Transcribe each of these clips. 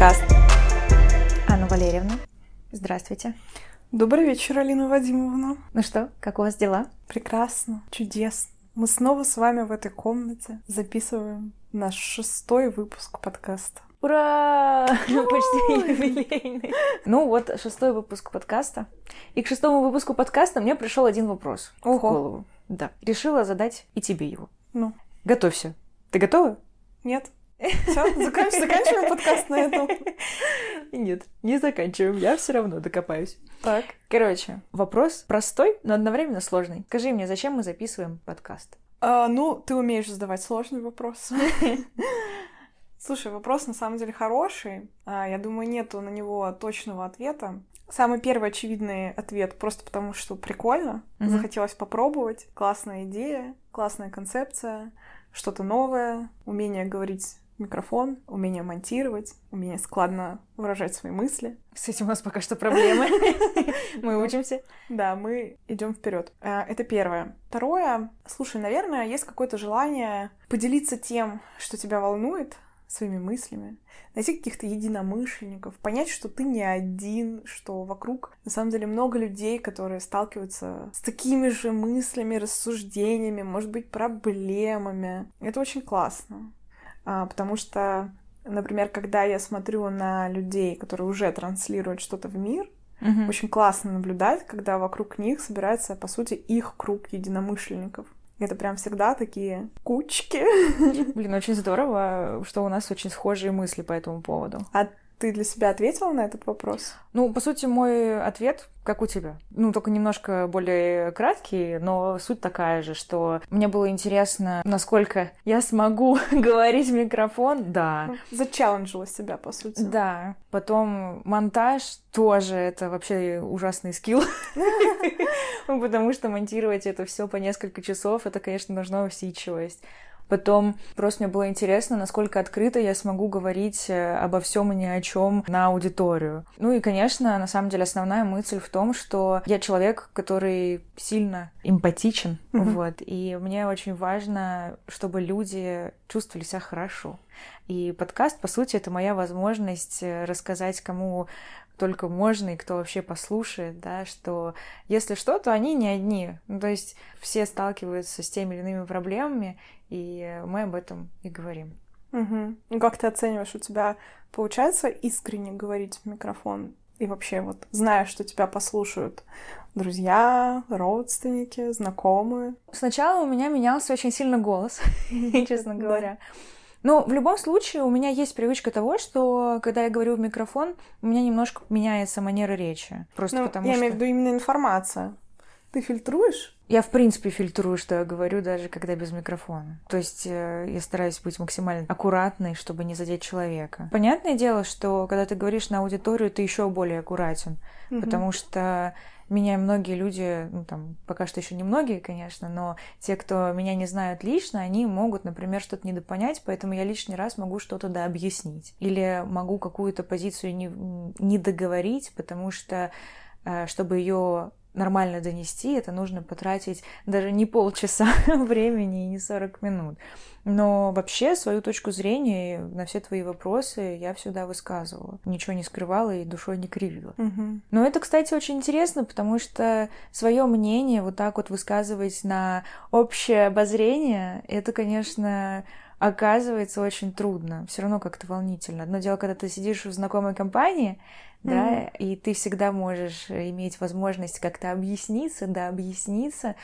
подкаст. Анна Валерьевна, здравствуйте. Добрый вечер, Алина Вадимовна. Ну что, как у вас дела? Прекрасно, чудесно. Мы снова с вами в этой комнате записываем наш шестой выпуск подкаста. Ура! Ну, почти юбилейный. Ну вот, шестой выпуск подкаста. И к шестому выпуску подкаста мне пришел один вопрос Ого. в голову. Да. Решила задать и тебе его. Ну, Готовься. Ты готова? нет? Все, заканчиваем подкаст на этом. Нет, не заканчиваем. Я все равно докопаюсь. Так. Короче, вопрос простой, но одновременно сложный. Скажи мне, зачем мы записываем подкаст? А, ну, ты умеешь задавать сложные вопросы. Слушай, вопрос на самом деле хороший. А, я думаю, нету на него точного ответа. Самый первый очевидный ответ просто потому, что прикольно, захотелось попробовать. Классная идея, классная концепция, что-то новое, умение говорить микрофон, умение монтировать, умение складно выражать свои мысли. С этим у нас пока что проблемы. Мы учимся. Да, мы идем вперед. Это первое. Второе, слушай, наверное, есть какое-то желание поделиться тем, что тебя волнует, своими мыслями, найти каких-то единомышленников, понять, что ты не один, что вокруг на самом деле много людей, которые сталкиваются с такими же мыслями, рассуждениями, может быть, проблемами. Это очень классно, потому что, например, когда я смотрю на людей, которые уже транслируют что-то в мир, Мгм. очень классно наблюдать, когда вокруг них собирается, по сути, их круг единомышленников. Это прям всегда такие кучки. Блин, очень здорово, что у нас очень схожие мысли по этому поводу. А ты для себя ответила на этот вопрос? Ну, по сути, мой ответ, как у тебя. Ну, только немножко более краткий, но суть такая же, что мне было интересно, насколько я смогу говорить в микрофон. Да. Зачелленджила себя, по сути. Да. Потом монтаж тоже это вообще ужасный скилл. Потому что монтировать это все по несколько часов, это, конечно, нужна усидчивость. Потом просто мне было интересно, насколько открыто я смогу говорить э, обо всем и ни о чем на аудиторию. Ну и, конечно, на самом деле основная мысль в том, что я человек, который сильно эмпатичен, вот, и мне очень важно, чтобы люди чувствовали себя хорошо. И подкаст, по сути, это моя возможность э, рассказать кому только можно и кто вообще послушает, да, что если что, то они не одни. Ну, то есть все сталкиваются с теми или иными проблемами, и мы об этом и говорим. Мгм. Ну, как ты оцениваешь, у тебя получается искренне говорить в микрофон? И вообще, вот, зная, что тебя послушают друзья, родственники, знакомые. Сначала у меня менялся очень сильно голос, честно Да. Но в любом случае у меня есть привычка того, что когда я говорю в микрофон, у меня немножко меняется манера речи. Просто Ну, потому я что... имею в виду именно информация. Ты фильтруешь? Я, в принципе, фильтрую, что я говорю, даже когда без микрофона. То есть э, я стараюсь быть максимально аккуратной, чтобы не задеть человека. Понятное дело, что когда ты говоришь на аудиторию, ты еще более аккуратен, Мгм. потому что меня многие люди, ну там, пока что еще не многие, конечно, но те, кто меня не знают лично, они могут, например, что-то недопонять, поэтому я лишний раз могу что-то дообъяснить. Или могу какую-то позицию не, не договорить, потому что, э, чтобы ее нормально донести, это нужно потратить даже не полчаса времени и не 40 минут. Но вообще свою точку зрения на все твои вопросы я всегда высказывала. Ничего не скрывала и душой не кривила. Мгм. Но это, кстати, очень интересно, потому что свое мнение вот так вот высказывать на общее обозрение, это, конечно, оказывается очень трудно. Все равно как-то волнительно. Одно дело, когда ты сидишь в знакомой компании, да, Мгм. и ты всегда можешь иметь возможность как-то объясниться, да, объясниться,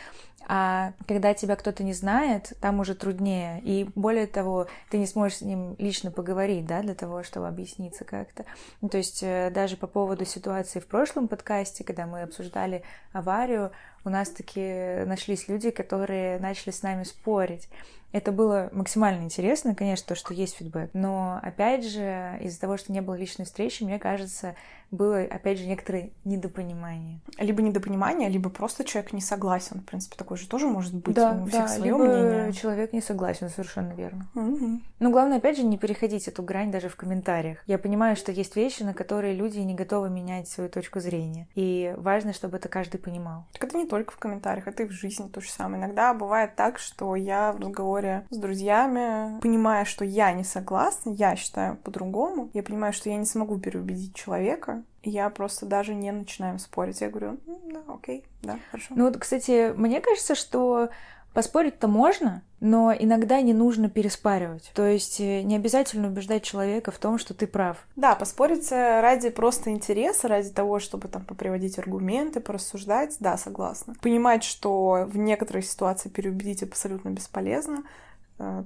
а когда тебя кто-то не знает, там уже труднее. И более того, ты не сможешь с ним лично поговорить, да, для того, чтобы объясниться как-то. Ну, то есть э, даже по поводу ситуации в прошлом подкасте, когда мы обсуждали аварию, у нас таки нашлись люди, которые начали с нами спорить. Это было максимально интересно, конечно, то, что есть фидбэк. Но, опять же, из-за того, что не было личной встречи, мне кажется, было, опять же, некоторое недопонимание. Либо недопонимание, либо просто человек не согласен. В принципе, такое же тоже может быть. да, у всех да, свое либо мнение. человек не согласен, совершенно верно. Мгм. Но главное, опять же, не переходить эту грань даже в комментариях. Я понимаю, что есть вещи, на которые люди не готовы менять свою точку зрения. И важно, чтобы это каждый понимал. Так это не только в комментариях, это и в жизни то же самое. Иногда бывает так, что я в разговоре с друзьями, понимая, что я не согласна, я считаю по-другому, я понимаю, что я не смогу переубедить человека, я просто даже не начинаю спорить. Я говорю, да, окей, да, хорошо. Ну вот, кстати, мне кажется, что Поспорить-то можно, но иногда не нужно переспаривать. То есть э, не обязательно убеждать человека в том, что ты прав. Да, поспорить э, ради просто интереса, ради того, чтобы там поприводить аргументы, порассуждать, да, согласна. Понимать, что в некоторой ситуации переубедить абсолютно бесполезно,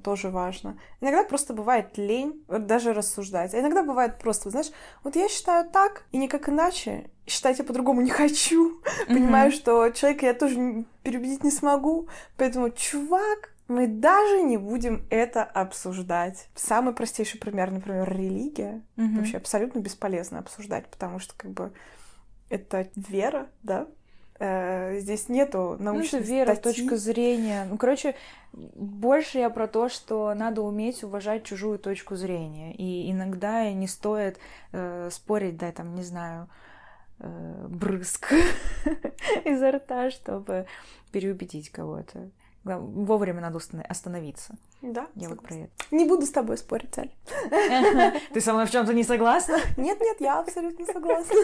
тоже важно. Иногда просто бывает лень даже рассуждать. А иногда бывает просто, знаешь, вот я считаю так, и никак иначе, считать я по-другому не хочу. Mm-hmm. Понимаю, что человека я тоже переубедить не смогу. Поэтому, чувак, мы даже не будем это обсуждать. Самый простейший пример, например, религия. Mm-hmm. Вообще абсолютно бесполезно обсуждать, потому что как бы это вера, да, э, здесь нету научной ну, это вера, статьи. точка зрения. Ну, короче, больше я про то, что надо уметь уважать чужую точку зрения. И иногда не стоит э, спорить, да, там, не знаю, э, брызг изо рта, чтобы переубедить кого-то. Вовремя надо остановиться. Да. Я вот про это. Не буду с тобой спорить, Аль. Ты со мной в чем-то не согласна? Нет, нет, я абсолютно согласна.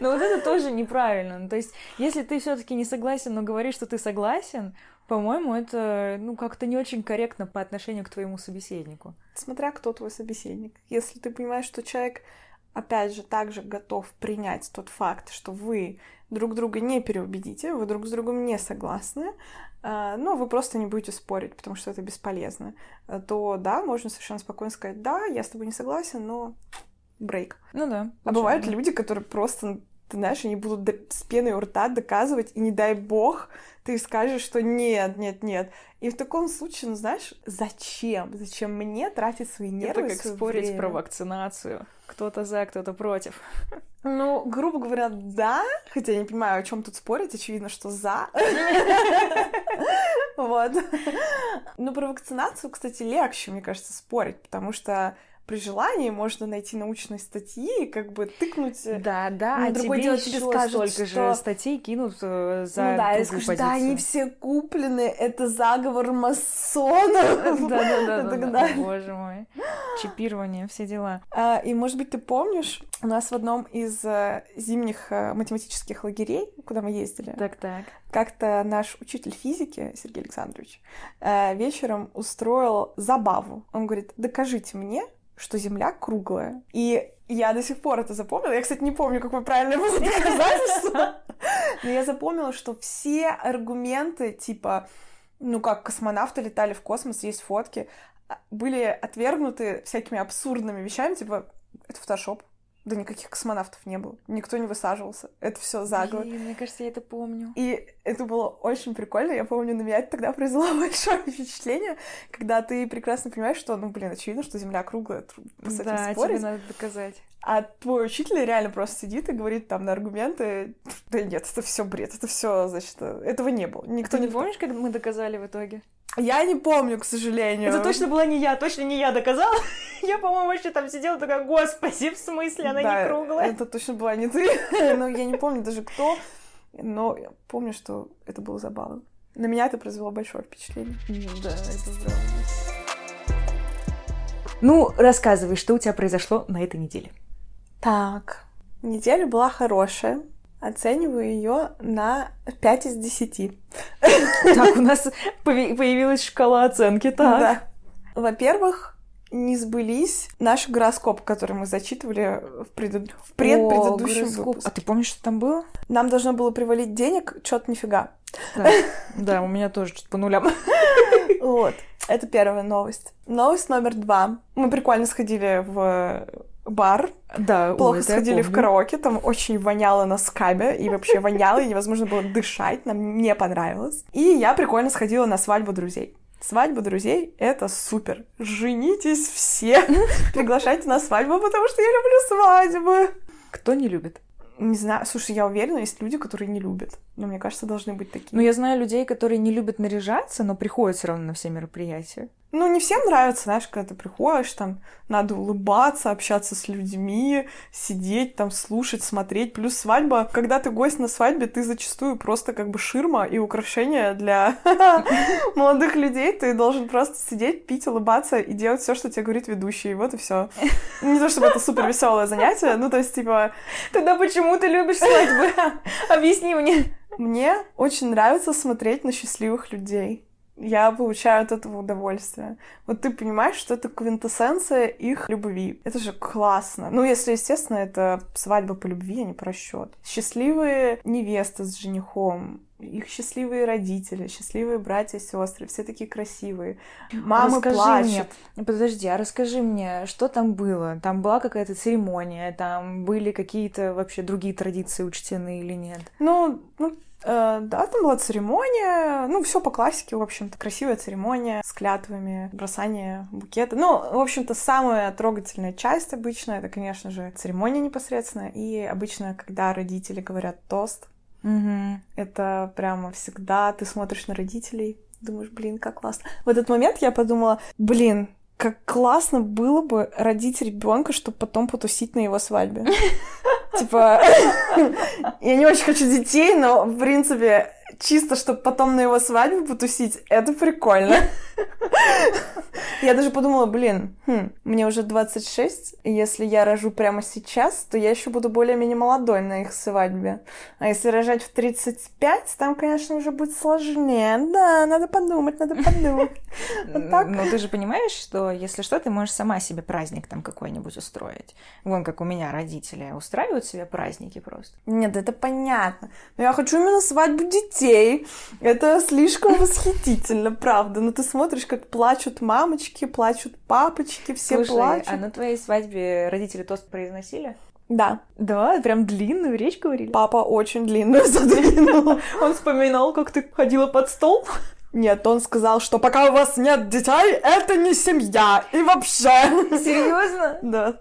Но вот это тоже неправильно. Ну, то есть, если ты все-таки не согласен, но говоришь, что ты согласен, по-моему, это ну как-то не очень корректно по отношению к твоему собеседнику. Смотря кто твой собеседник. Если ты понимаешь, что человек опять же, также готов принять тот факт, что вы друг друга не переубедите, вы друг с другом не согласны, а, но вы просто не будете спорить, потому что это бесполезно, то да, можно совершенно спокойно сказать, да, я с тобой не согласен, но брейк. Ну да. А бывают люди, которые просто, ты знаешь, они будут с пеной у рта доказывать, и не дай бог, ты скажешь, что нет, нет, нет. И в таком случае, ну знаешь, зачем? Зачем мне тратить свои нервы? Это как спорить время? про вакцинацию. Кто-то за, кто-то против. Ну, грубо говоря, да. Хотя я не понимаю, о чем тут спорить. Очевидно, что за. Вот. Но про вакцинацию, кстати, легче, мне кажется, спорить, потому что при желании можно найти научные статьи и как бы тыкнуть. Э, да, да, а другое тебе дело тебе скажут, столько что... же статей кинут э, за ну, да, и скажут, да, они все куплены, это заговор масонов. Да, да, да, да, боже мой. Чипирование, все дела. А, и, может быть, ты помнишь, у нас в одном из э, зимних математических лагерей, куда мы ездили, так, так. как-то наш учитель физики, Сергей Александрович, вечером устроил забаву. Он говорит, докажите мне, что Земля круглая. И я до сих пор это запомнила. Я, кстати, не помню, какое правильное было доказательство. Но я запомнила, что все аргументы, типа, ну как космонавты летали в космос, есть фотки, а, были отвергнуты всякими абсурдными вещами, типа, это фотошоп. Да никаких космонавтов не было. Никто не высаживался. Это все заговор. Блин, мне кажется, я это помню. И это было очень прикольно. Я помню, на меня это тогда произвело большое впечатление, когда ты прекрасно понимаешь, что, ну, блин, очевидно, что Земля круглая. С этим да, спорить. тебе надо доказать. А твой учитель реально просто сидит и говорит там на аргументы, да нет, это все бред, это все, значит, этого не было. Никто Ты не помнишь, как мы доказали в итоге? Я не помню, к сожалению. Это точно была не я, точно не я доказала. Я, по-моему, вообще там сидела такая, господи, в смысле, она да, не круглая. это точно была не ты. Но я не помню даже кто. Но я помню, что это было забавно. На меня это произвело большое впечатление. Да, это правда. Ну, рассказывай, что у тебя произошло на этой неделе. Так, неделя была хорошая. Оцениваю ее на 5 из 10. Так, у нас появилась шкала оценки, так. Да. Во-первых, не сбылись наш гороскоп, который мы зачитывали в, пред... в предпредыдущем выпуске. А ты помнишь, что там было? Нам должно было привалить денег, что-то нифига. Да, да, у меня тоже что-то по нулям. Вот, это первая новость. Новость номер два. Мы прикольно сходили в бар. Да, Плохо ой, сходили в караоке, там очень воняло на скабе, и вообще воняло, и невозможно было дышать, нам не понравилось. И я прикольно сходила на свадьбу друзей. Свадьба друзей — это супер. Женитесь все. Приглашайте на свадьбу, потому что я люблю свадьбы. Кто не любит? Не знаю. Слушай, я уверена, есть люди, которые не любят. Но мне кажется, должны быть такие. Ну, я знаю людей, которые не любят наряжаться, но приходят все равно на все мероприятия. Ну, не всем нравится, знаешь, когда ты приходишь, там, надо улыбаться, общаться с людьми, сидеть там, слушать, смотреть. Плюс свадьба, когда ты гость на свадьбе, ты зачастую просто как бы ширма и украшение для молодых людей. Ты должен просто сидеть, пить, улыбаться и делать все, что тебе говорит ведущий. И вот и все. Не то чтобы это супер веселое занятие, ну то есть типа... Тогда почему ты любишь свадьбы? Объясни мне. Мне очень нравится смотреть на счастливых людей я получаю от этого удовольствие. Вот ты понимаешь, что это квинтэссенция их любви. Это же классно. Ну, если, естественно, это свадьба по любви, а не по расчет. Счастливые невесты с женихом, их счастливые родители, счастливые братья и сестры, все такие красивые. Мамы расскажи плачут. Мне, подожди, а расскажи мне, что там было? Там была какая-то церемония, там были какие-то вообще другие традиции учтены или нет? Ну, ну да, там была церемония, ну, все по классике, в общем-то, красивая церемония с клятвами, бросание букета. Ну, в общем-то, самая трогательная часть обычно, это, конечно же, церемония непосредственно, и обычно, когда родители говорят тост, угу. это прямо всегда ты смотришь на родителей, думаешь, блин, как классно. В этот момент я подумала, блин, как классно было бы родить ребенка, чтобы потом потусить на его свадьбе. Типа, я не очень хочу детей, но, в принципе, чисто, чтобы потом на его свадьбе потусить, это прикольно. Я даже подумала, блин, хм, мне уже 26, и если я рожу прямо сейчас, то я еще буду более-менее молодой на их свадьбе. А если рожать в 35, там, конечно, уже будет сложнее. Да, надо подумать, надо подумать. Вот так. Но ты же понимаешь, что если что, ты можешь сама себе праздник там какой-нибудь устроить. Вон, как у меня родители устраивают себе праздники просто. Нет, это понятно. Но я хочу именно свадьбу детей. Это слишком восхитительно, правда. Но ты смотришь, как плачут мамочки, плачут папочки, все Слушай, плачут. а на твоей свадьбе родители тост произносили? Да. Да, прям длинную речь говорили. Папа очень длинную задвинул. Он вспоминал, как ты ходила под стол. Нет, он сказал, что пока у вас нет детей, это не семья. И вообще. Серьезно? Да.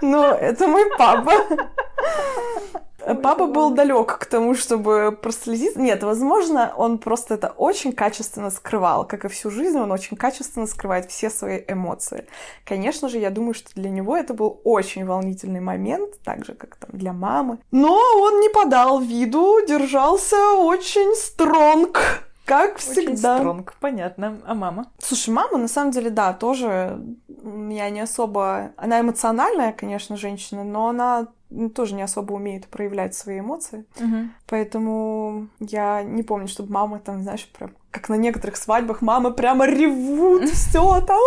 Ну, это мой папа. Папа был далек к тому, чтобы прослезить. Нет, возможно, он просто это очень качественно скрывал. Как и всю жизнь, он очень качественно скрывает все свои эмоции. Конечно же, я думаю, что для него это был очень волнительный момент, так же, как там для мамы. Но он не подал виду, держался очень стронг. Как всегда. Очень стронг, понятно. А мама? Слушай, мама, на самом деле, да, тоже я не особо... Она эмоциональная, конечно, женщина, но она тоже не особо умеет проявлять свои эмоции. Угу. Поэтому я не помню, чтобы мамы там, знаешь, прям как на некоторых свадьбах мамы прямо ревут, все там.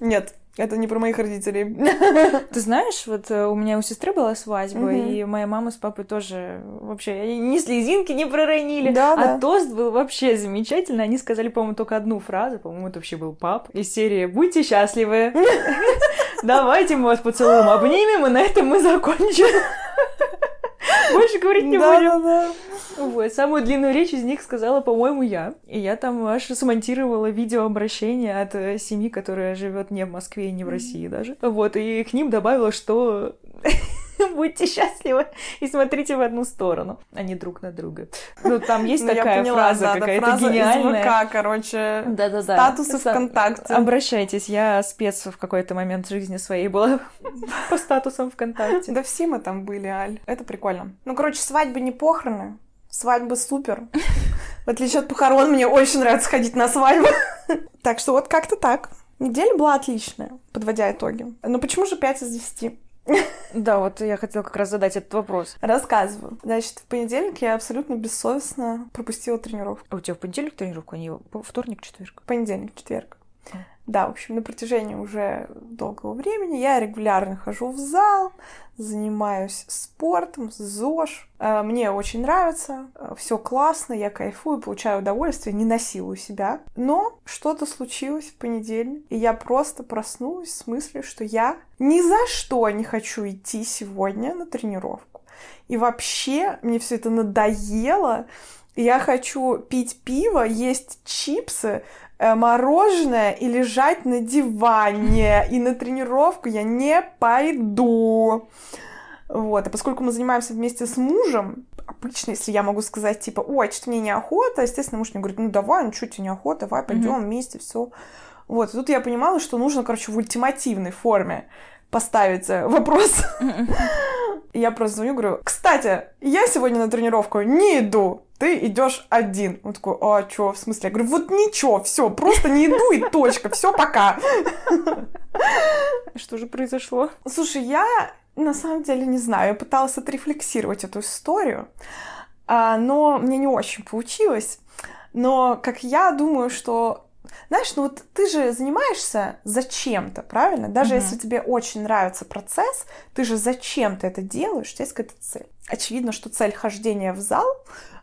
Нет, это не про моих родителей. Ты знаешь, вот э, у меня у сестры была свадьба, угу. и моя мама с папой тоже вообще ни слезинки не проронили. Да, а да. тост был вообще замечательный. Они сказали, по-моему, только одну фразу. По-моему, это вообще был пап. Из серии «Будьте счастливы». Давайте мы вас поцелуем, обнимем, и на этом мы закончим. Больше говорить не да, будем. Да, да. Вот, самую длинную речь из них сказала, по-моему, я. И я там аж смонтировала видеообращение от э, семьи, которая живет не в Москве и не в России даже. Вот, и к ним добавила, что будьте счастливы и смотрите в одну сторону, а не друг на друга. Ну, там есть ну, такая поняла, фраза да, какая-то фраза гениальная. Из ВК, короче, Да-да-да. статусы ВКонтакте. Обращайтесь, я спец в какой-то момент жизни своей была по статусам ВКонтакте. Да все мы там были, Аль. Это прикольно. Ну, короче, свадьбы не похороны, свадьбы супер. В отличие от похорон, мне очень нравится ходить на свадьбу. Так что вот как-то так. Неделя была отличная, подводя итоги. Но почему же 5 из 10? Да, вот я хотела как раз задать этот вопрос. Рассказываю. Значит, в понедельник я абсолютно бессовестно пропустила тренировку. А у тебя в понедельник тренировка, а не вторник, четверг? Понедельник, четверг. Да, в общем, на протяжении уже долгого времени я регулярно хожу в зал, занимаюсь спортом, ЗОЖ. Э, мне очень нравится, э, все классно, я кайфую, получаю удовольствие, не насилую себя. Но что-то случилось в понедельник, и я просто проснулась с мыслью, что я ни за что не хочу идти сегодня на тренировку. И вообще мне все это надоело. Я хочу пить пиво, есть чипсы, мороженое и лежать на диване. И на тренировку я не пойду. Вот, а поскольку мы занимаемся вместе с мужем, обычно, если я могу сказать, типа, ой, что-то мне неохота, естественно, муж мне говорит, ну давай, ну что тебе неохота, давай, пойдем вместе, все. Вот, и тут я понимала, что нужно, короче, в ультимативной форме поставить вопрос. Я просто звоню, говорю, кстати, я сегодня на тренировку не иду, ты идешь один. Он такой, а чё, в смысле? Я говорю, вот ничего, все, просто не иду и точка, все, пока. Что же произошло? Слушай, я на самом деле не знаю, я пыталась отрефлексировать эту историю, а, но мне не очень получилось. Но как я думаю, что знаешь, ну вот ты же занимаешься зачем-то, правильно? Даже mm-hmm. если тебе очень нравится процесс, ты же зачем-то это делаешь, у тебя есть какая-то цель. Очевидно, что цель хождения в зал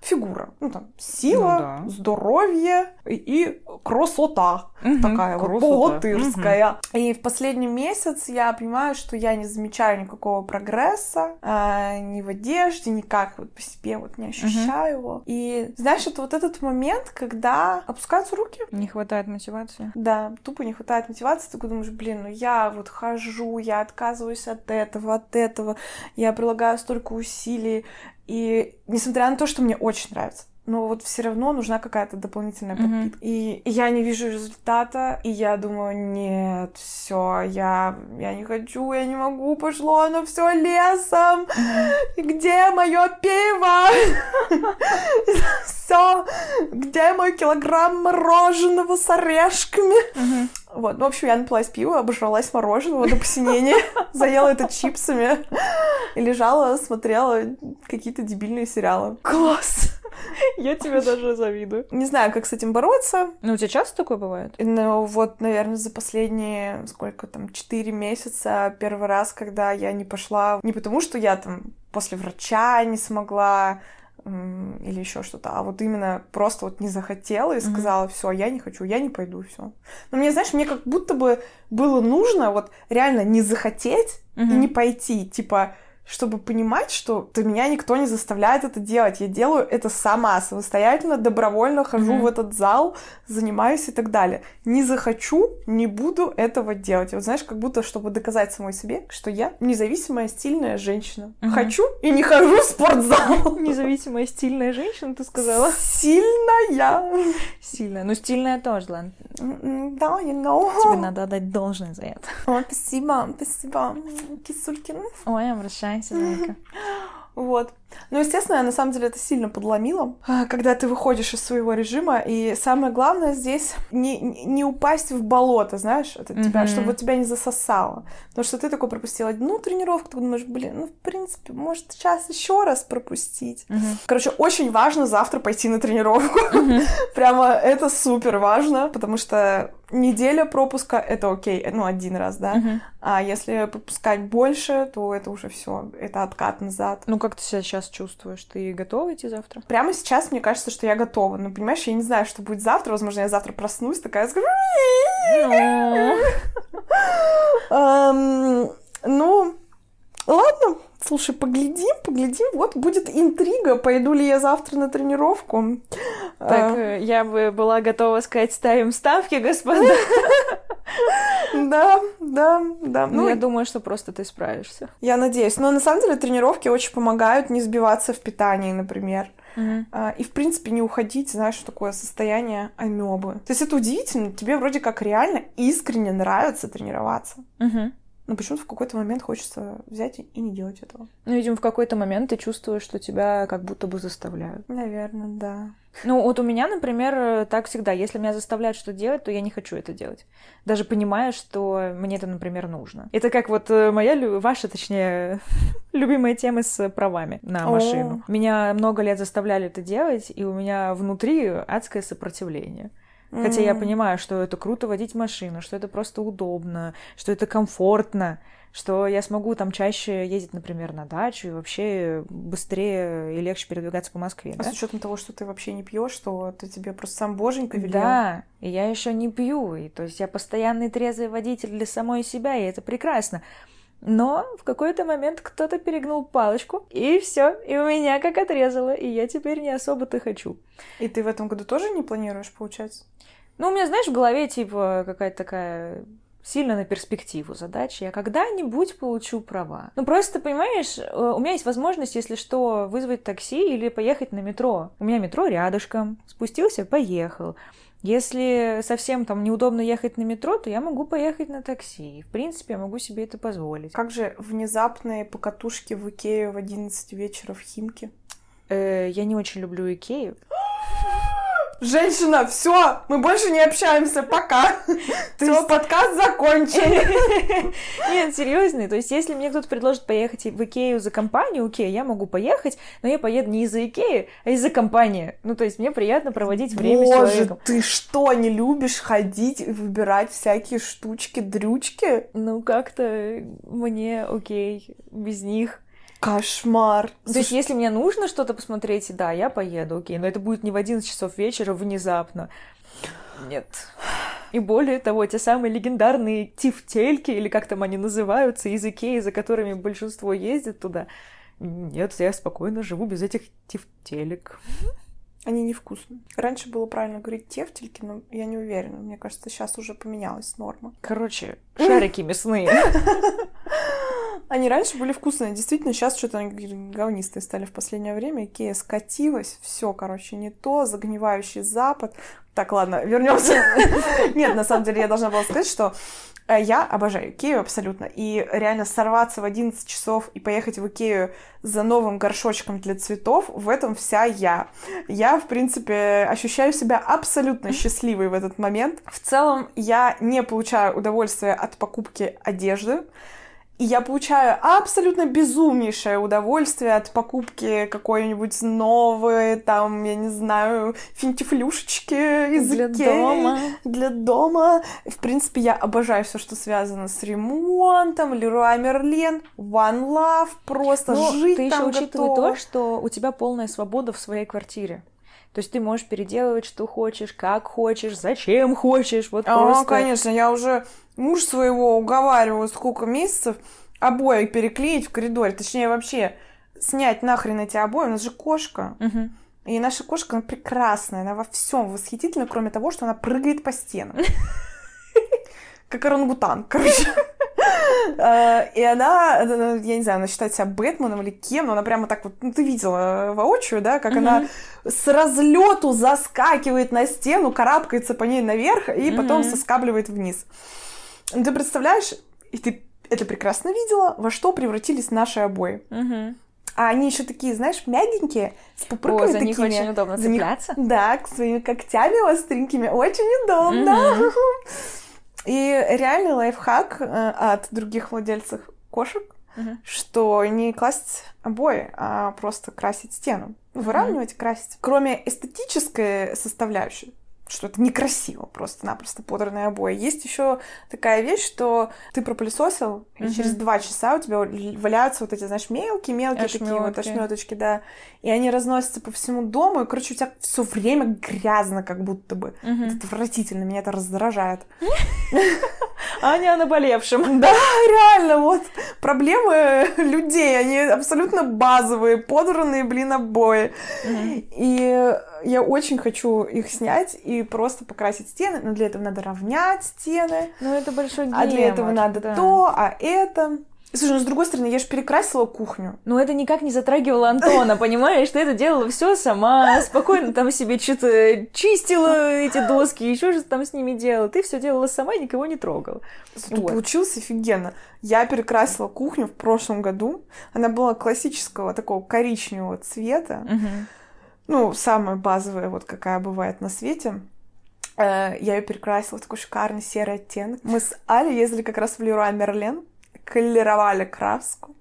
фигура. Ну, там, сила, ну, да. здоровье и, и красота. Угу, такая красота. вот богатырская. Угу. И в последний месяц я понимаю, что я не замечаю никакого прогресса а, ни в одежде, никак вот по себе вот не ощущаю угу. его. И знаешь, это вот этот момент, когда опускаются руки. Не хватает мотивации. Да, тупо не хватает мотивации. Ты думаешь, блин, ну я вот хожу, я отказываюсь от этого, от этого, я прилагаю столько усилий, и несмотря на то, что мне очень нравится, но вот все равно нужна какая-то дополнительная подпитка. Mm-hmm. И я не вижу результата, и я думаю, нет, все, я, я не хочу, я не могу, пошло оно все лесом. Mm-hmm. Где мое пиво? Все, где мой килограмм мороженого с орешками? Вот, ну, в общем, я напилась пива, обожралась мороженого до посинения, заела это чипсами и лежала, смотрела какие-то дебильные сериалы. Класс! Я тебе даже завидую. Не знаю, как с этим бороться. Ну, у тебя часто такое бывает? Ну, вот, наверное, за последние, сколько там, четыре месяца первый раз, когда я не пошла, не потому что я там после врача не смогла или еще что-то, а вот именно просто вот не захотела и сказала, mm-hmm. все, я не хочу, я не пойду, все. Но мне, знаешь, мне как будто бы было нужно вот реально не захотеть mm-hmm. и не пойти, типа чтобы понимать, что то меня никто не заставляет это делать. Я делаю это сама, самостоятельно, добровольно хожу mm-hmm. в этот зал, занимаюсь и так далее. Не захочу, не буду этого делать. Вот знаешь, как будто, чтобы доказать самой себе, что я независимая, стильная женщина. Mm-hmm. Хочу и не хожу в спортзал. Независимая, стильная женщина, ты сказала? Сильная. Сильная. Ну, стильная тоже, ладно. Да, you know. Тебе надо отдать должное за это. О, спасибо, спасибо. Кисулькин. Ой, обращайся Старайся, зайка. Вот. Ну, естественно, на самом деле это сильно подломило, а, когда ты выходишь из своего режима, и самое главное здесь не, не упасть в болото, знаешь, от mm-hmm. тебя, чтобы тебя не засосало. Потому что ты такой пропустил одну тренировку, ты думаешь, блин, ну, в принципе, может, сейчас еще раз пропустить. Mm-hmm. Короче, очень важно завтра пойти на тренировку. Mm-hmm. Прямо это супер важно, потому что неделя пропуска это окей, ну, один раз, да. Uh-huh. А если пропускать больше, то это уже все, это откат назад. Ну, как ты себя сейчас чувствуешь? Ты готова идти завтра? Прямо сейчас мне кажется, что я готова. Ну, понимаешь, я не знаю, что будет завтра. Возможно, я завтра проснусь, такая скажу... Ну, ладно, Слушай, поглядим, поглядим. Вот будет интрига, пойду ли я завтра на тренировку. Так, а... я бы была готова сказать, ставим ставки, господа. Да, да, да. Ну, я думаю, что просто ты справишься. Я надеюсь. Но на самом деле тренировки очень помогают не сбиваться в питании, например. Uh-huh. И, в принципе, не уходить, знаешь, в такое состояние амебы. То есть это удивительно. Тебе вроде как реально искренне нравится тренироваться. Uh-huh. Но почему-то в какой-то момент хочется взять и не делать этого. Ну, видимо, в какой-то момент ты чувствуешь, что тебя как будто бы заставляют. Наверное, да. Ну, вот у меня, например, так всегда. Если меня заставляют что-то делать, то я не хочу это делать. Даже понимая, что мне это, например, нужно. Это как вот э, моя, ваша, точнее, любимая тема с правами на машину. О. Меня много лет заставляли это делать, и у меня внутри адское сопротивление. Хотя я понимаю, что это круто водить машину, что это просто удобно, что это комфортно, что я смогу там чаще ездить, например, на дачу и вообще быстрее и легче передвигаться по Москве. А да? с учетом того, что ты вообще не пьешь, что это тебе просто сам боженька велел. Да, и я еще не пью, и то есть я постоянный трезвый водитель для самой себя, и это прекрасно. Но в какой-то момент кто-то перегнул палочку, и все, и у меня как отрезало, и я теперь не особо-то хочу. И ты в этом году тоже не планируешь получать? Ну, у меня, знаешь, в голове, типа, какая-то такая сильно на перспективу задачи. Я когда-нибудь получу права. Ну, просто, понимаешь, э, у меня есть возможность, если что, вызвать такси или поехать на метро. У меня метро рядышком. Спустился, поехал. Если совсем там неудобно ехать на метро, то я могу поехать на такси. В принципе, я могу себе это позволить. Как же внезапные покатушки в Икею в 11 вечера в Химке? Э, я не очень люблю Икею. Женщина, все, мы больше не общаемся, пока. Все, подкаст закончен. Нет, серьезно. То есть, если мне кто-то предложит поехать в Икею за компанию, окей, я могу поехать, но я поеду не из-за Икеи, а из-за компании. Ну, то есть, мне приятно проводить время Боже, с человеком. ты что, не любишь ходить и выбирать всякие штучки, дрючки? Ну, как-то мне окей, без них. Кошмар. То есть, если мне нужно что-то посмотреть, да, я поеду, окей, но это будет не в 11 часов вечера внезапно. Нет. И более того, те самые легендарные тифтельки, или как там они называются, из Икеи, за которыми большинство ездит туда. Нет, я спокойно живу без этих тифтелек. Они невкусные. Раньше было правильно говорить тефтельки, но я не уверена. Мне кажется, сейчас уже поменялась норма. Короче, шарики мясные. Они раньше были вкусные, действительно, сейчас что-то они говнистые стали в последнее время. Икея скатилась, все, короче, не то, загнивающий запад. Так, ладно, вернемся. Нет, на самом деле я должна была сказать, что э, я обожаю Икею абсолютно. И реально сорваться в 11 часов и поехать в Икею за новым горшочком для цветов, в этом вся я. Я, в принципе, ощущаю себя абсолютно счастливой в этот момент. В целом, я не получаю удовольствия от покупки одежды. И я получаю абсолютно безумнейшее удовольствие от покупки какой-нибудь новой, там, я не знаю, финтифлюшечки из Для Икеи. дома. Для дома. В принципе, я обожаю все, что связано с ремонтом, Леруа Мерлен, One Love, просто Но жить ты еще там учитывай готова. то, что у тебя полная свобода в своей квартире. То есть ты можешь переделывать, что хочешь, как хочешь, зачем хочешь. Вот А, просто... конечно, я уже муж своего уговариваю сколько месяцев обои переклеить в коридоре, точнее вообще снять нахрен эти обои, у нас же кошка. Мгм. И наша кошка, она прекрасная, она во всем восхитительна, кроме того, что она прыгает по стенам. Как орангутан, короче. Э, И она, э, я не знаю, она считает себя Бэтменом или кем, но она прямо так вот, ну ты видела воочию, да, как она с разлету заскакивает на стену, карабкается по ней наверх и потом соскабливает вниз. Ну, Ты представляешь, и ты это прекрасно видела, во что превратились наши обои. Мгм. А они еще такие, знаешь, мягенькие, с О, пупырками за них такими. очень удобно За них- цепляться. Да, к своими когтями остренькими. Очень удобно. Мгм. И реальный лайфхак э, от других владельцев кошек, Мгм. что не класть обои, а просто красить стену. Выравнивать и красить. Кроме эстетической составляющей, что это некрасиво просто-напросто подранные обои. Есть еще такая вещь, что ты пропылесосил, и через два часа у тебя валяются вот эти, знаешь, мелкие-мелкие такие вот ошметочки, да. И они разносятся по всему дому, и, короче, у тебя все время грязно, как будто бы. Мгм. Это отвратительно, меня это раздражает. Аня о наболевшем. Да, реально, вот проблемы людей, они абсолютно базовые, подранные, блин, обои. И я очень хочу их снять и просто покрасить стены, но для этого надо равнять стены, Ну, это большой а для этого надо да. то, а это. Слушай, ну с другой стороны, я же перекрасила кухню. Но это никак не затрагивало Антона, понимаешь? Ты это делала все сама, спокойно там себе что-то чистила эти доски, еще что-то там с ними делала. Ты все делала сама, никого не трогала. Зато Вот. получилось офигенно. Я перекрасила кухню в прошлом году. Она была классического такого коричневого цвета. ну, самая базовая, вот какая бывает на свете. Э, Я ее перекрасила в такой шикарный серый оттенок. Мы с Али ездили как раз в Леруа Мерлен, колеровали краску.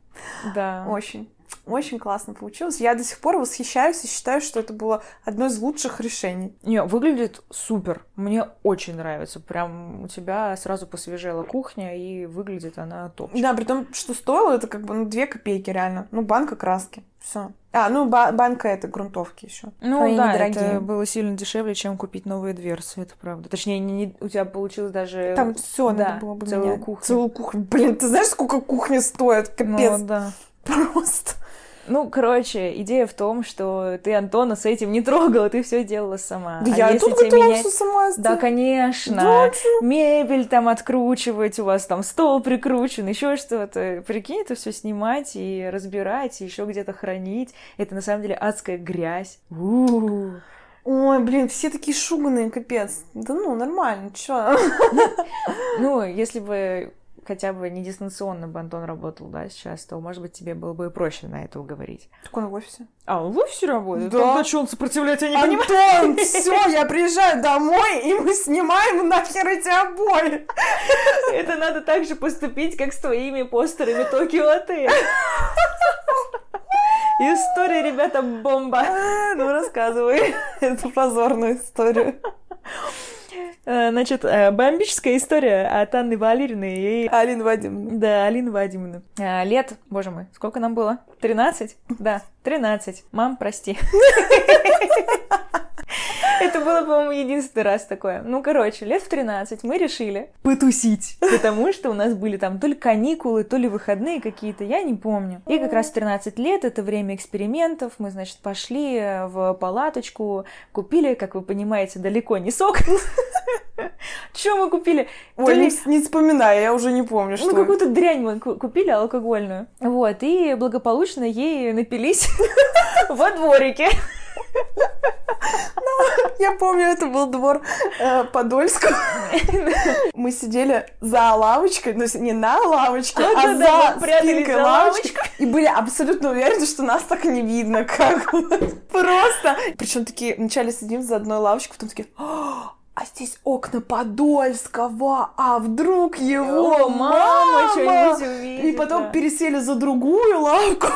Да. Очень, очень классно получилось. Я до сих пор восхищаюсь и считаю, что это было одно из лучших решений. Не, выглядит супер. Мне очень нравится. Прям у тебя сразу посвежела кухня, и выглядит она топ. Да, при том, что стоило это как бы ну, две копейки реально. Ну, банка краски. Все. А, ну, ба- банка это грунтовки еще. Ну Они да, недорогие. это было сильно дешевле, чем купить новые дверцы, это правда. Точнее, не, не- у тебя получилось даже... Там все да, надо было бы целую кухню. Целую кухню. Блин, ты знаешь, сколько кухня стоит? Ну, Капец. да. Просто. Ну, короче, идея в том, что ты Антона с этим не трогала, ты все делала сама. Да А я если тут тебе менять- сама Да, конечно. Да, чё? Мебель там откручивать, у вас там стол прикручен, еще что-то. Прикинь, это все снимать и разбирать, и еще где-то хранить. Это на самом деле адская грязь. У-у-у. Ой, блин, все такие шуганые, капец. Да ну, нормально, чё? Ну, если бы хотя бы не дистанционно бы Антон работал, да, сейчас, то, может быть, тебе было бы проще на это уговорить. Так он в офисе. А, он в офисе работает? Да. Тогда что он сопротивляется, я не понимаю. Антон, все, я приезжаю домой, и мы снимаем нахер эти обои. Это надо так же поступить, как с твоими постерами Токио Отель. История, ребята, бомба. А, Ну, рассказывай эту позорную историю. Э, Значит, э, бомбическая история от Анны Валерьевны и... Алина Вадимовна. Да, Алины Вадимовны. Э, Лет, боже мой, сколько нам было? 13? Да, 13. Мам, прости. Это было, по-моему, единственный раз такое. Ну, короче, лет в 13 мы решили потусить, потому что у нас были там то ли каникулы, то ли выходные какие-то, я не помню. И как раз в 13 лет, это время экспериментов, мы, значит, пошли в палаточку, купили, как вы понимаете, далеко не сок. Что мы купили? Ой, ли- не, не вспоминай, я уже не помню, что... ну, какую-то дрянь мы ку- купили алкогольную. Вот, и благополучно ей напились во дворике. Я помню, это был двор э, Подольского. Мы сидели за лавочкой, ну, не на лавочке, а Да-да-да, мы за спинкой за лавочки. И были абсолютно уверены, что нас так не видно. Как. Просто. Причем такие, вначале сидим за одной лавочкой, потом такие... «А, А здесь окна Подольского, а вдруг его О, мама мама увидит. И потом да. пересели за другую лавку.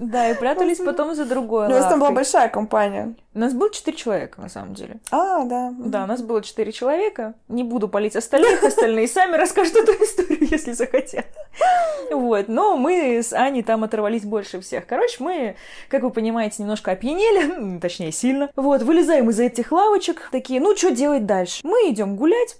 Да, и прятались потом за другой У нас там была лавкой. большая компания. У нас было четыре человека, на самом деле. А, да. Да, у нас было четыре человека. Не буду палить остальных, остальные сами расскажут эту историю, если захотят. Вот, но мы с Аней там оторвались больше всех. Короче, мы, как вы понимаете, немножко опьянели, точнее, сильно. Вот, вылезаем из этих лавочек, такие, ну, что делать дальше? Мы идем гулять.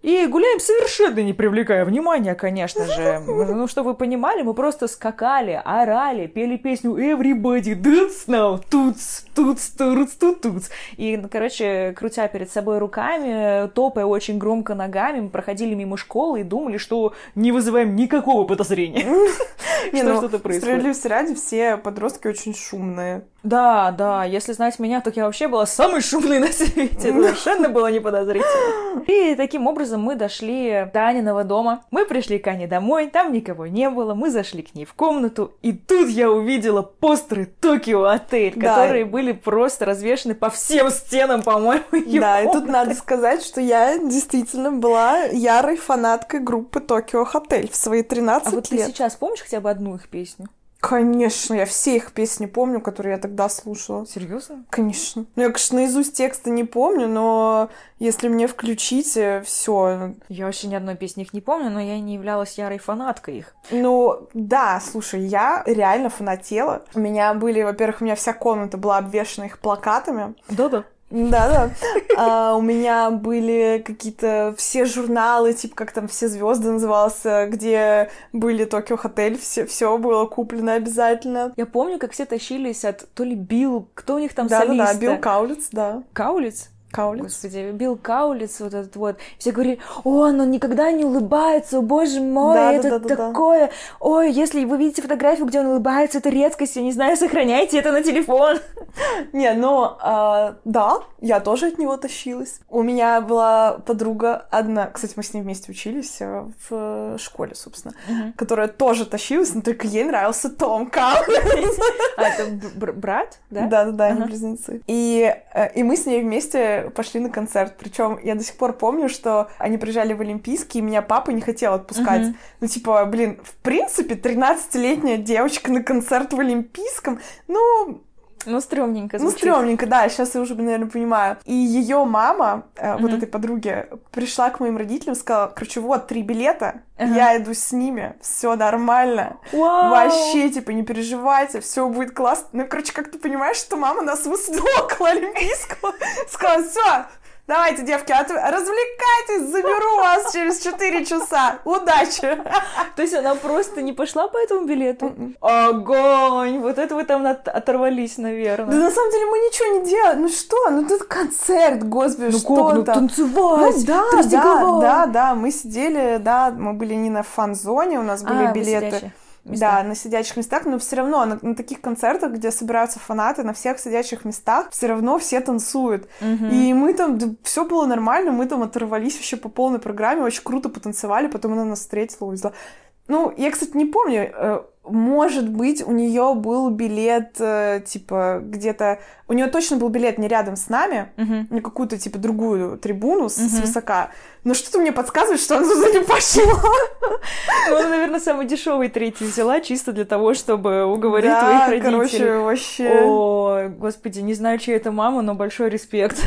И гуляем совершенно не привлекая внимания, конечно же. Ну, чтобы вы понимали, мы просто скакали, орали, пели песню Everybody dance now, туц, туц, туц, туц, туц. И, ну, короче, крутя перед собой руками, топая очень громко ногами, мы проходили мимо школы и думали, что не вызываем никакого подозрения, что ну, что-то происходит. Справедливости ради, все подростки очень шумные. Да, да, если знать меня, то я вообще была самой шумной на свете. Это совершенно было не подозрительно. И таким образом мы дошли до Аниного дома. Мы пришли к Ане домой, там никого не было. Мы зашли к ней в комнату, и тут я увидела постеры Токио Отель, Да. которые были просто развешаны по всем стенам, по-моему, Да, и тут надо сказать, что я действительно была ярой фанаткой группы Токио Хотель в свои 13 А вот ты лет. сейчас помнишь хотя бы одну их песню? Конечно, я все их песни помню, которые я тогда слушала. Серьезно? Конечно. Ну, я, конечно, наизусть текста не помню, но если мне включить, все. Я вообще ни одной песни их не помню, но я не являлась ярой фанаткой их. Ну, да, слушай, я реально фанатела. У меня были, во-первых, у меня вся комната была обвешана их плакатами. Да-да. Да-да. А, у меня были какие-то все журналы, типа как там все звезды назывался, где были Токио Хотель, все, все было куплено обязательно. Я помню, как все тащились от то ли Билл, кто у них там Да-да-да, солист? Билл Каулиц, да. Каулиц? Каулиц. Господи, Билл Каулиц, вот этот вот. Все говорили, он, он никогда не улыбается, о боже мой, Да, да, это да, да, да. такое. Ой, если вы видите фотографию, где он улыбается, это редкость, я не знаю, сохраняйте это на телефон. Не, ну, а, да, я тоже от него тащилась. У меня была подруга одна, кстати, мы с ней вместе учились э, в школе, собственно, которая тоже тащилась, но только ей нравился Том Каулиц. А это брат, да? Да-да-да, они близнецы. И, э, и мы с ней вместе пошли на концерт. Причем я до сих пор помню, что они приезжали в Олимпийский, и меня папа не хотел отпускать. Мгм. Ну, типа, блин, в принципе, 13-летняя девочка на концерт в Олимпийском, ну, Ну, стрёмненько ну, звучит. стрёмненько, да, сейчас я уже, наверное, понимаю. И ее мама, э, вот Мгм. этой подруги, пришла к моим родителям сказала, короче, вот, три билета, Ага. я иду с ними, все нормально. Вау! Вообще, типа, не переживайте, все будет классно. Ну, короче, как ты понимаешь, что мама нас высадила около Олимпийского, сказала, все, Давайте, девки, от... развлекайтесь, заберу вас через 4 часа. Удачи! То есть она просто не пошла по этому билету? Огонь! Вот это вы там оторвались, наверное. Да на самом деле мы ничего не делали. Ну что? Ну тут концерт, господи, ну, что как? Ну танцевать! Ну, да, да, да, да, мы сидели, да, мы были не на фан-зоне, у нас были а, билеты местах. Да, на сидячих местах, но все равно на, на таких концертах, где собираются фанаты, на всех сидячих местах все равно все танцуют. Угу. И мы там, да, все было нормально, мы там оторвались вообще по полной программе, очень круто потанцевали, потом она нас встретила, увезла. Ну, я, кстати, не помню, э, может быть, у нее был билет, э, типа, где-то... У нее точно был билет не рядом с нами, uh-huh. на какую-то, типа, другую трибуну с, uh-huh. с высока. Но что-то мне подсказывает, что она туда не пошла. Ну, она, наверное, самый дешевый третий взяла, чисто для того, чтобы уговорить да, твоих родителей. короче, вообще... О, господи, не знаю, чья это мама, но большой респект.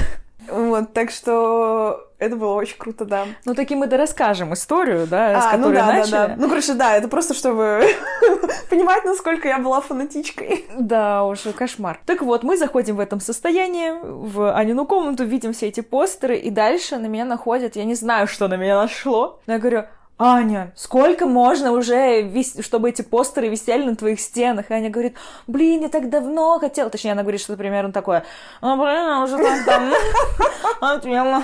Вот, так что это было очень круто, да. Ну, таким мы да расскажем историю, да, а, с которой ну да, начали. Да, да. Ну, короче, да, это просто чтобы понимать, насколько я была фанатичкой. Да уж, кошмар. Так вот, мы заходим в этом состоянии, в Анину комнату, видим все эти постеры, и дальше на меня находят, я не знаю, что на меня нашло, но я говорю, Аня, сколько можно уже, вис... чтобы эти постеры висели на твоих стенах? И Аня говорит, блин, я так давно хотела. Точнее, она говорит что-то примерно такое. А, блин, я уже так давно отмела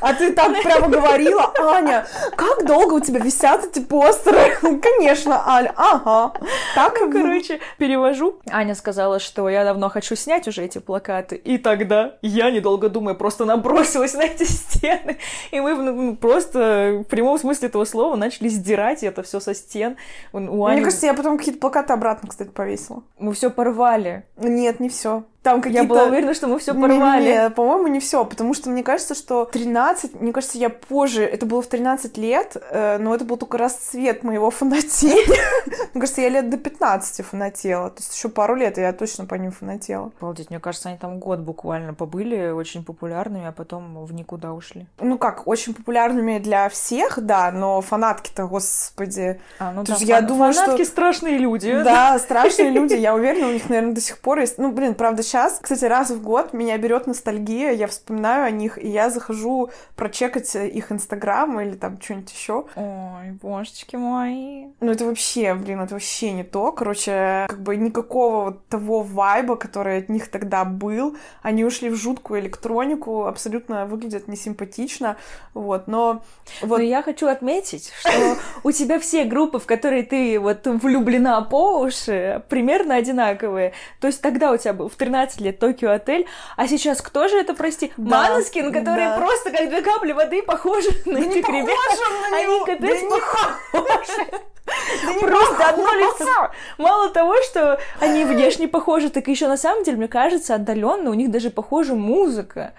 А ты так прямо говорила, Аня, как долго у тебя висят эти постеры? Конечно, Аля, ага. Так, ну, короче, перевожу. Аня сказала, что я давно хочу снять уже эти плакаты. И тогда я, недолго думая, просто набросилась на эти стены. И мы ну, просто в прямом смысле этого слова начали сдирать это все со стен. У Ани... Мне кажется, я потом какие-то плакаты обратно, кстати, повесила. Мы все порвали. Нет, не все. Там какие-то... Я была уверена, что мы все порвали. Не, не, по-моему, не все, потому что мне кажется, что 13, мне кажется, я позже, это было в 13 лет, э, но это был только расцвет моего фанатения. Мне кажется, я лет до 15 фанатела, то есть еще пару лет я точно по ним фанатела. Обалдеть, мне кажется, они там год буквально побыли очень популярными, а потом в никуда ушли. Ну как, очень популярными для всех, да, но фанатки-то, господи. А, ну да, я думаю, фанатки что... страшные люди. Да, страшные люди, я уверена, у них, наверное, до сих пор есть... Ну, блин, правда, сейчас, кстати, раз в год меня берет ностальгия, я вспоминаю о них, и я захожу прочекать их инстаграм или там что-нибудь еще. Ой, божечки мои. Ну это вообще, блин, это вообще не то. Короче, как бы никакого вот того вайба, который от них тогда был. Они ушли в жуткую электронику, абсолютно выглядят несимпатично. Вот, но... Вот... Но я хочу отметить, что у тебя все группы, в которые ты вот влюблена по уши, примерно одинаковые. То есть тогда у тебя был в 13 лет Токио Отель, а сейчас кто же это, прости? Да, Маноскин, которые да. просто как две капли воды похожи на да этих ребят. На Они капец да похожи. Да не просто одно лицо. Мало того, что они внешне похожи, так еще на самом деле, мне кажется, отдаленно у них даже похожа музыка.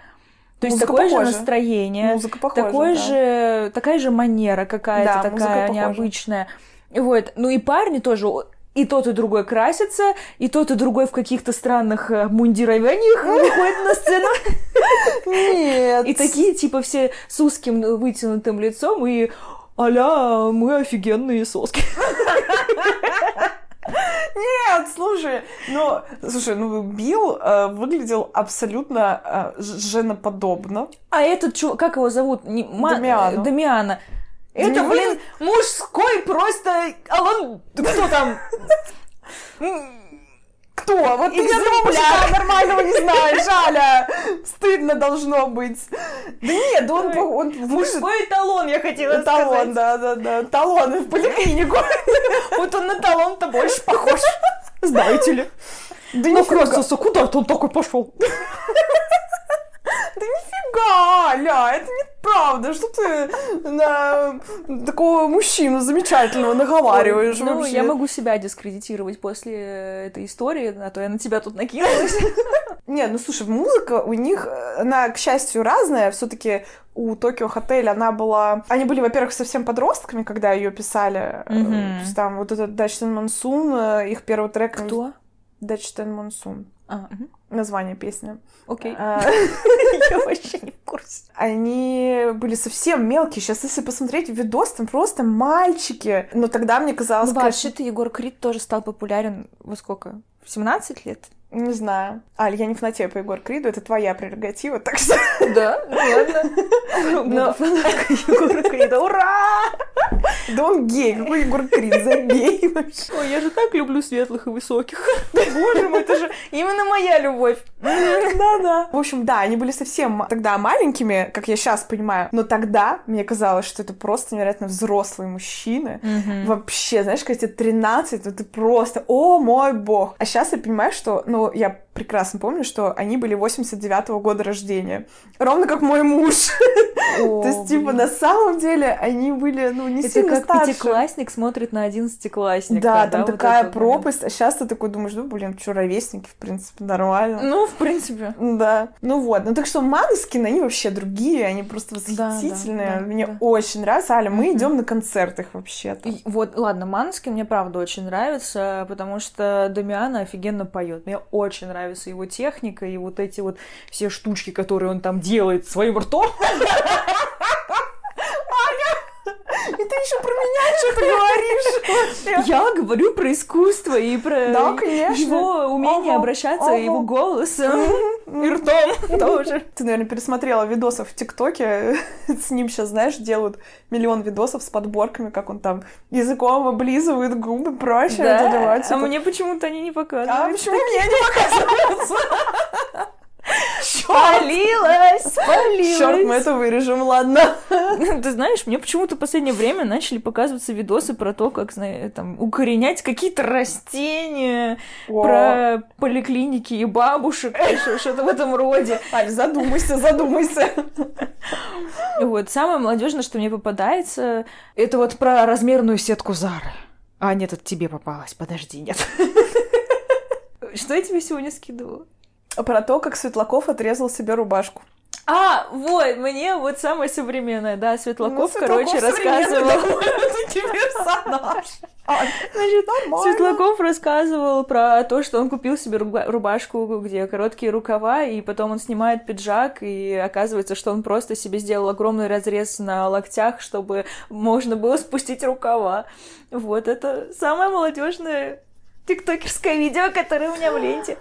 То есть такое похожа. же настроение, музыка похожа, такое да. же, такая же манера какая-то да, такая необычная. Вот. Ну и парни тоже и тот, и другой красится, и тот, и другой в каких-то странных мундированиях выходит на сцену. Нет. И такие, типа, все с узким вытянутым лицом, и аля, мы офигенные соски. Нет, слушай, ну, слушай, ну, Билл э, выглядел абсолютно э, женоподобно. А этот чувак, как его зовут? Не, Ма... Дамиана. Дамиана. Это, Не блин, мужской просто... Алан... Кто там? Кто? Вот ты своего мужика нормального не знаешь, Аля! Стыдно должно быть. Да нет, он... он Мужской талон, я хотела талон, сказать. да, да, да. Талон в поликлинику. Вот он на талон-то больше похож. Знаете ли. Да ну, красился, куда-то он такой пошел. Да нифига, Аля, это неправда. Что ты на такого мужчину замечательного наговариваешь ну, вообще? я могу себя дискредитировать после этой истории, а то я на тебя тут накинулась. Не, ну слушай, музыка у них, она, к счастью, разная. все таки у Токио Хотель она была... Они были, во-первых, совсем подростками, когда ее писали. Mm-hmm. То есть там вот этот Дачтен Монсун, их первый трек... Кто? Дачтен Монсун. А, угу. Название песни. Окей. А, Я вообще не в курсе. Они были совсем мелкие. Сейчас, если посмотреть видос, там просто мальчики. Но тогда мне казалось... Ну, вообще-то Егор Крид тоже стал популярен во сколько? В 17 лет? Не знаю. Аль, я не фанатею по Егор Криду, это твоя прерогатива, так что... Да, ну ладно. Но... Егора Крида, ура! Да он гей, какой Егор Крид, забей вообще. Ой, я же так люблю светлых и высоких. Боже мой, это же именно моя любовь. Да-да. В общем, да, они были совсем тогда маленькими, как я сейчас понимаю, но тогда мне казалось, что это просто невероятно взрослые мужчины. Вообще, знаешь, когда тебе 13, это просто, о мой бог. А сейчас я понимаю, что, ну, я прекрасно помню, что они были 89-го года рождения. Ровно как мой муж. О, То есть, типа, блин. на самом деле они были, ну, не Это сильно как старше. пятиклассник смотрит на одиннадцатиклассника. Да, там вот такая пропасть, а сейчас ты такой думаешь, ну, блин, что, ровесники, в принципе, нормально. Ну, в принципе. Да. Ну вот. Ну так что Манскины, они вообще другие, они просто восхитительные. да, да, Мне да. очень нравятся. Аля, мы идем на концерт их вообще-то. И Вот, ладно, Манский мне правда очень нравится, потому что Дамиана офигенно поет. Мне очень нравится его техника и вот эти вот все штучки, которые он там делает своим ртом. И ты еще про меня что-то говоришь. Я говорю про искусство и про Да, конечно. его умение Ага, обращаться, ага. его голосом и ртом тоже. Ты, наверное, пересмотрела видосов в ТикТоке. С ним сейчас, знаешь, делают миллион видосов с подборками, как он там языком облизывает губы, прочее. Да, а типа. мне почему-то они не А показывают. почему мне не показываются? Спалилась, спалилась. Черт, мы это вырежем, ладно. Ты знаешь, мне почему-то в последнее время начали показываться видосы про то, как, там, укоренять какие-то растения, про поликлиники и бабушек, что- что-то в этом роде. Аль, задумайся, задумайся. Вот, самое молодежное, что мне попадается, это вот про размерную сетку Зары. А, нет, это тебе попалось, подожди, нет. Что я тебе сегодня скидывала? Про то, как Светлаков отрезал себе рубашку. А, вот, мне вот самое современное, да, Светлаков, Ну, короче, Светлаков рассказывал. персонаж. Значит. Светлаков рассказывал про то, что он купил себе руба- рубашку, где короткие рукава, и потом он снимает пиджак, и оказывается, что он просто себе сделал огромный разрез на локтях, чтобы можно было спустить рукава. Вот это самое молодежное тиктокерское видео, которое у меня в ленте.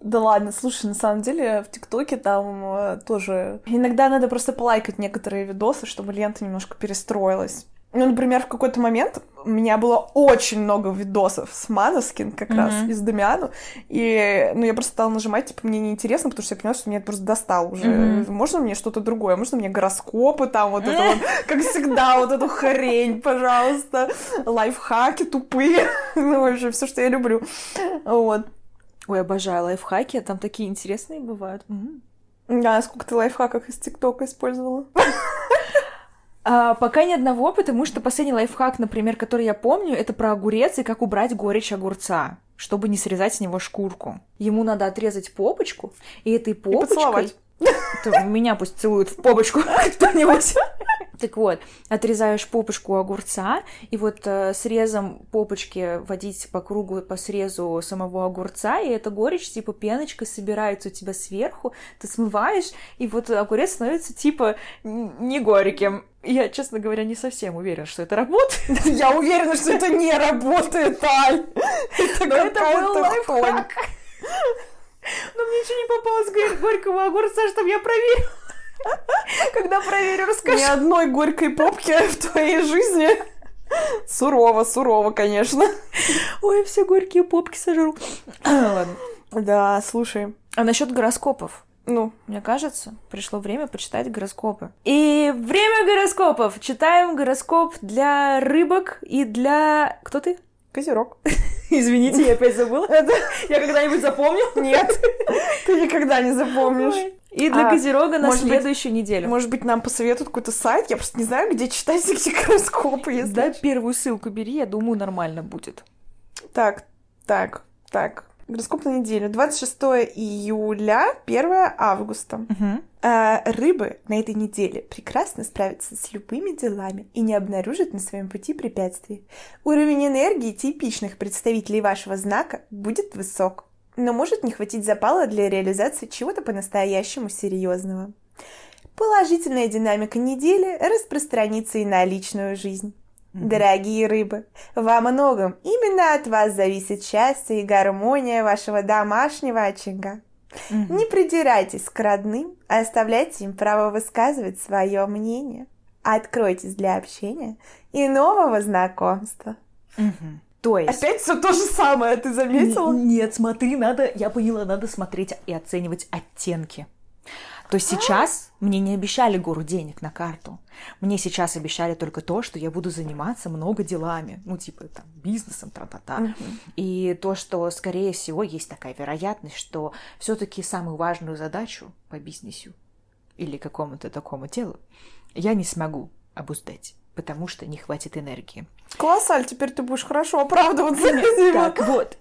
Да ладно, слушай, на самом деле в ТикТоке там э, тоже... Иногда надо просто полайкать некоторые видосы, чтобы лента немножко перестроилась. Ну, например, в какой-то момент у меня было очень много видосов с Маноскин как раз Мгм. из Дамиану, и ну, я просто стала нажимать, типа, мне неинтересно, потому что я поняла, что меня это просто достал уже. Мгм. Можно мне что-то другое? Можно мне гороскопы там, вот это вот, как всегда, вот эту хрень, пожалуйста. Лайфхаки тупые. Ну, вообще, все, что я люблю. Вот. Ой, обожаю лайфхаки, там такие интересные бывают. М. А сколько ты лайфхаков из ТикТока использовала? А, пока ни одного, потому что последний лайфхак, например, который я помню, это про огурец и как убрать горечь огурца, чтобы не срезать с него шкурку. Ему надо отрезать попочку, и этой попочкой... поцеловать. Меня пусть целует в попочку кто-нибудь. Так вот, отрезаешь попочку огурца, и вот э, срезом попочки водить по кругу, по срезу самого огурца, и эта горечь, типа, пеночкой собирается у тебя сверху, ты смываешь, и вот огурец становится, типа, не горьким. Я, честно говоря, не совсем уверена, что это работает. Я уверена, что это не работает, Аль. Это Но Но мне еще не попалось горь- горького огурца, чтобы я проверила. Когда проверю, расскажу. Ни одной горькой попки в твоей жизни. Сурово, сурово, конечно. Ой, все горькие попки сожру. Ладно. Да, слушай. А насчет гороскопов? Ну, Мне кажется, пришло время почитать гороскопы. И время гороскопов! Читаем гороскоп для рыбок и для... Кто ты? Козерог. Извините, я опять забыла. Это Я когда-нибудь запомню? нет. Ты никогда не запомнишь. И для А, Козерога на может быть- следующую неделю. Может быть, нам посоветуют какой-то сайт? Я просто не знаю, где читать эти гороскопы, если... Да, первую ссылку бери, я думаю, нормально будет. Так, так, так. Гороскоп на неделю. 26 июля, 1 августа. А, рыбы на этой неделе прекрасно справятся с любыми делами и не обнаружат на своем пути препятствий. Уровень энергии типичных представителей вашего знака будет высок, но может не хватить запала для реализации чего-то по-настоящему серьезного. Положительная динамика недели распространится и на личную жизнь. Дорогие рыбы, во многом именно от вас зависит счастье и гармония вашего домашнего очага. Не придирайтесь к родным, а оставляйте им право высказывать свое мнение. Откройтесь для общения и нового знакомства. То есть... Опять все то же самое, ты заметила? Н- Нет, смотри, надо, я поняла, надо смотреть и оценивать оттенки. То есть сейчас мне не обещали гору денег на карту. Мне сейчас обещали только то, что я буду заниматься много делами. Ну, типа, там, бизнесом, тра-та-та. И то, что, скорее всего, есть такая вероятность, что все-таки самую важную задачу по бизнесу или какому-то такому делу я не смогу обуздать, потому что не хватит энергии. Класс, Аль, теперь ты будешь хорошо оправдываться. Так вот.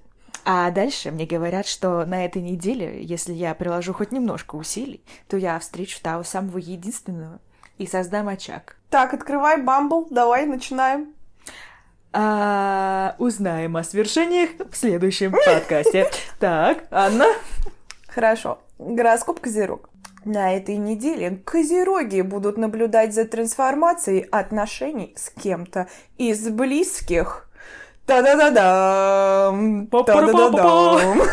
А дальше мне говорят, что на этой неделе, если я приложу хоть немножко усилий, то я встречу того самого единственного и создам очаг. Так, открывай Бамбл, давай, начинаем. А, узнаем о свершениях в следующем подкасте. Так, Анна? Хорошо. Гороскоп Козерог. На этой неделе козероги будут наблюдать за трансформацией отношений с кем-то из близких. Та-да-да-дам! Та-да-да-дам!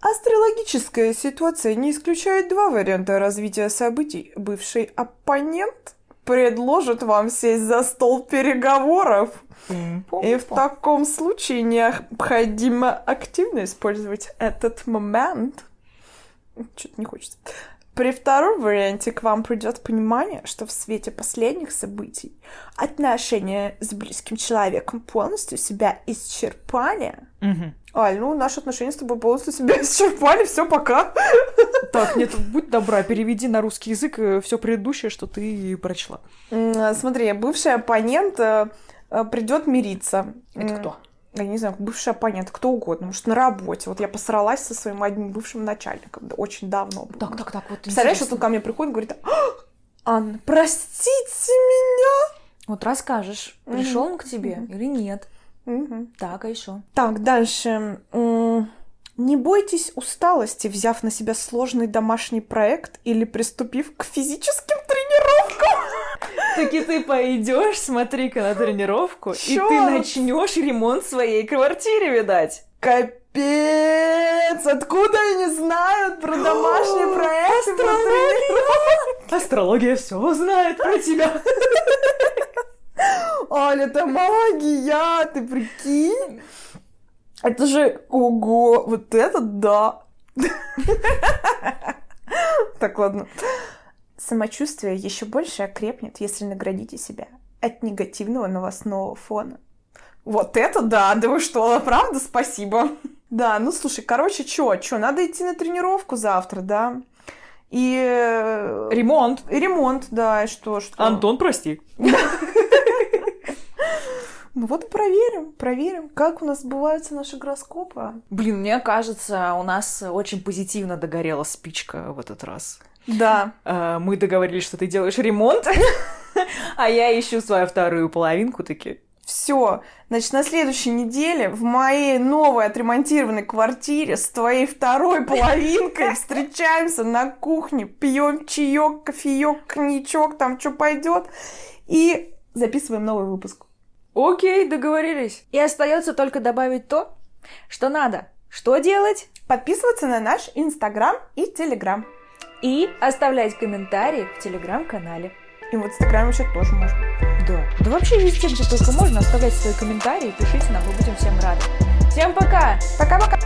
Астрологическая ситуация не исключает два варианта развития событий. Бывший оппонент предложит вам сесть за стол переговоров. И в таком случае необходимо активно использовать этот момент. Что-то не хочется. При втором варианте к вам придет понимание, что в свете последних событий отношения с близким человеком полностью себя исчерпали. Аль, ну наши отношения с тобой полностью себя исчерпали, все, пока. Так, нет, будь добра, переведи на русский язык все предыдущее, что ты прочла. М, Смотри, бывший оппонент придет мириться. Это кто? Я не знаю, бывший оппонент, кто угодно, может, на работе. Вот я посралась со своим одним бывшим начальником, да, очень давно было. Так, так, так, вот Представляешь, вот интересно. он ко мне приходит и говорит, «А, Анна, простите меня. Вот расскажешь, Мгм. пришел он к тебе Мгм. или нет. Мгм. Так, а еще? Так, дальше. Не бойтесь усталости, взяв на себя сложный домашний проект или приступив к физическим тренировкам. Так и ты пойдешь, смотри-ка на тренировку, и ты начнешь ремонт своей квартире, видать. Капец! Откуда они знают про домашний проект? тренировки? Астрология все знает про тебя. Аля, это магия, ты прикинь? Это же, ого, вот это да. Так, ладно. Самочувствие еще больше окрепнет, если наградите себя от негативного новостного фона. Вот это да, да вы что, правда, спасибо. Да, ну слушай, короче, чё, чё, надо идти на тренировку завтра, да? И... э, Ремонт. и ремонт, да, и что, что? Антон, прости. Ну вот и проверим, проверим, как у нас сбываются наши гороскопы. Блин, мне кажется, у нас очень позитивно догорела спичка в этот раз. Да. А, Мы договорились, что ты делаешь ремонт, а я ищу свою вторую половинку таки. Все, значит, на следующей неделе в моей новой отремонтированной квартире с твоей второй половинкой встречаемся на кухне, пьем чаек, кофеек, коньячок, там что пойдет, и записываем новый выпуск. Окей, договорились. И остается только добавить то, что надо. Что делать? Подписываться на наш Инстаграм и Телеграм. И оставлять комментарии в телеграм-канале. И в Инстаграме еще тоже можно. Да. Да вообще везде, где только можно, оставлять свои комментарии, пишите нам, мы будем всем рады. Всем пока! Пока-пока!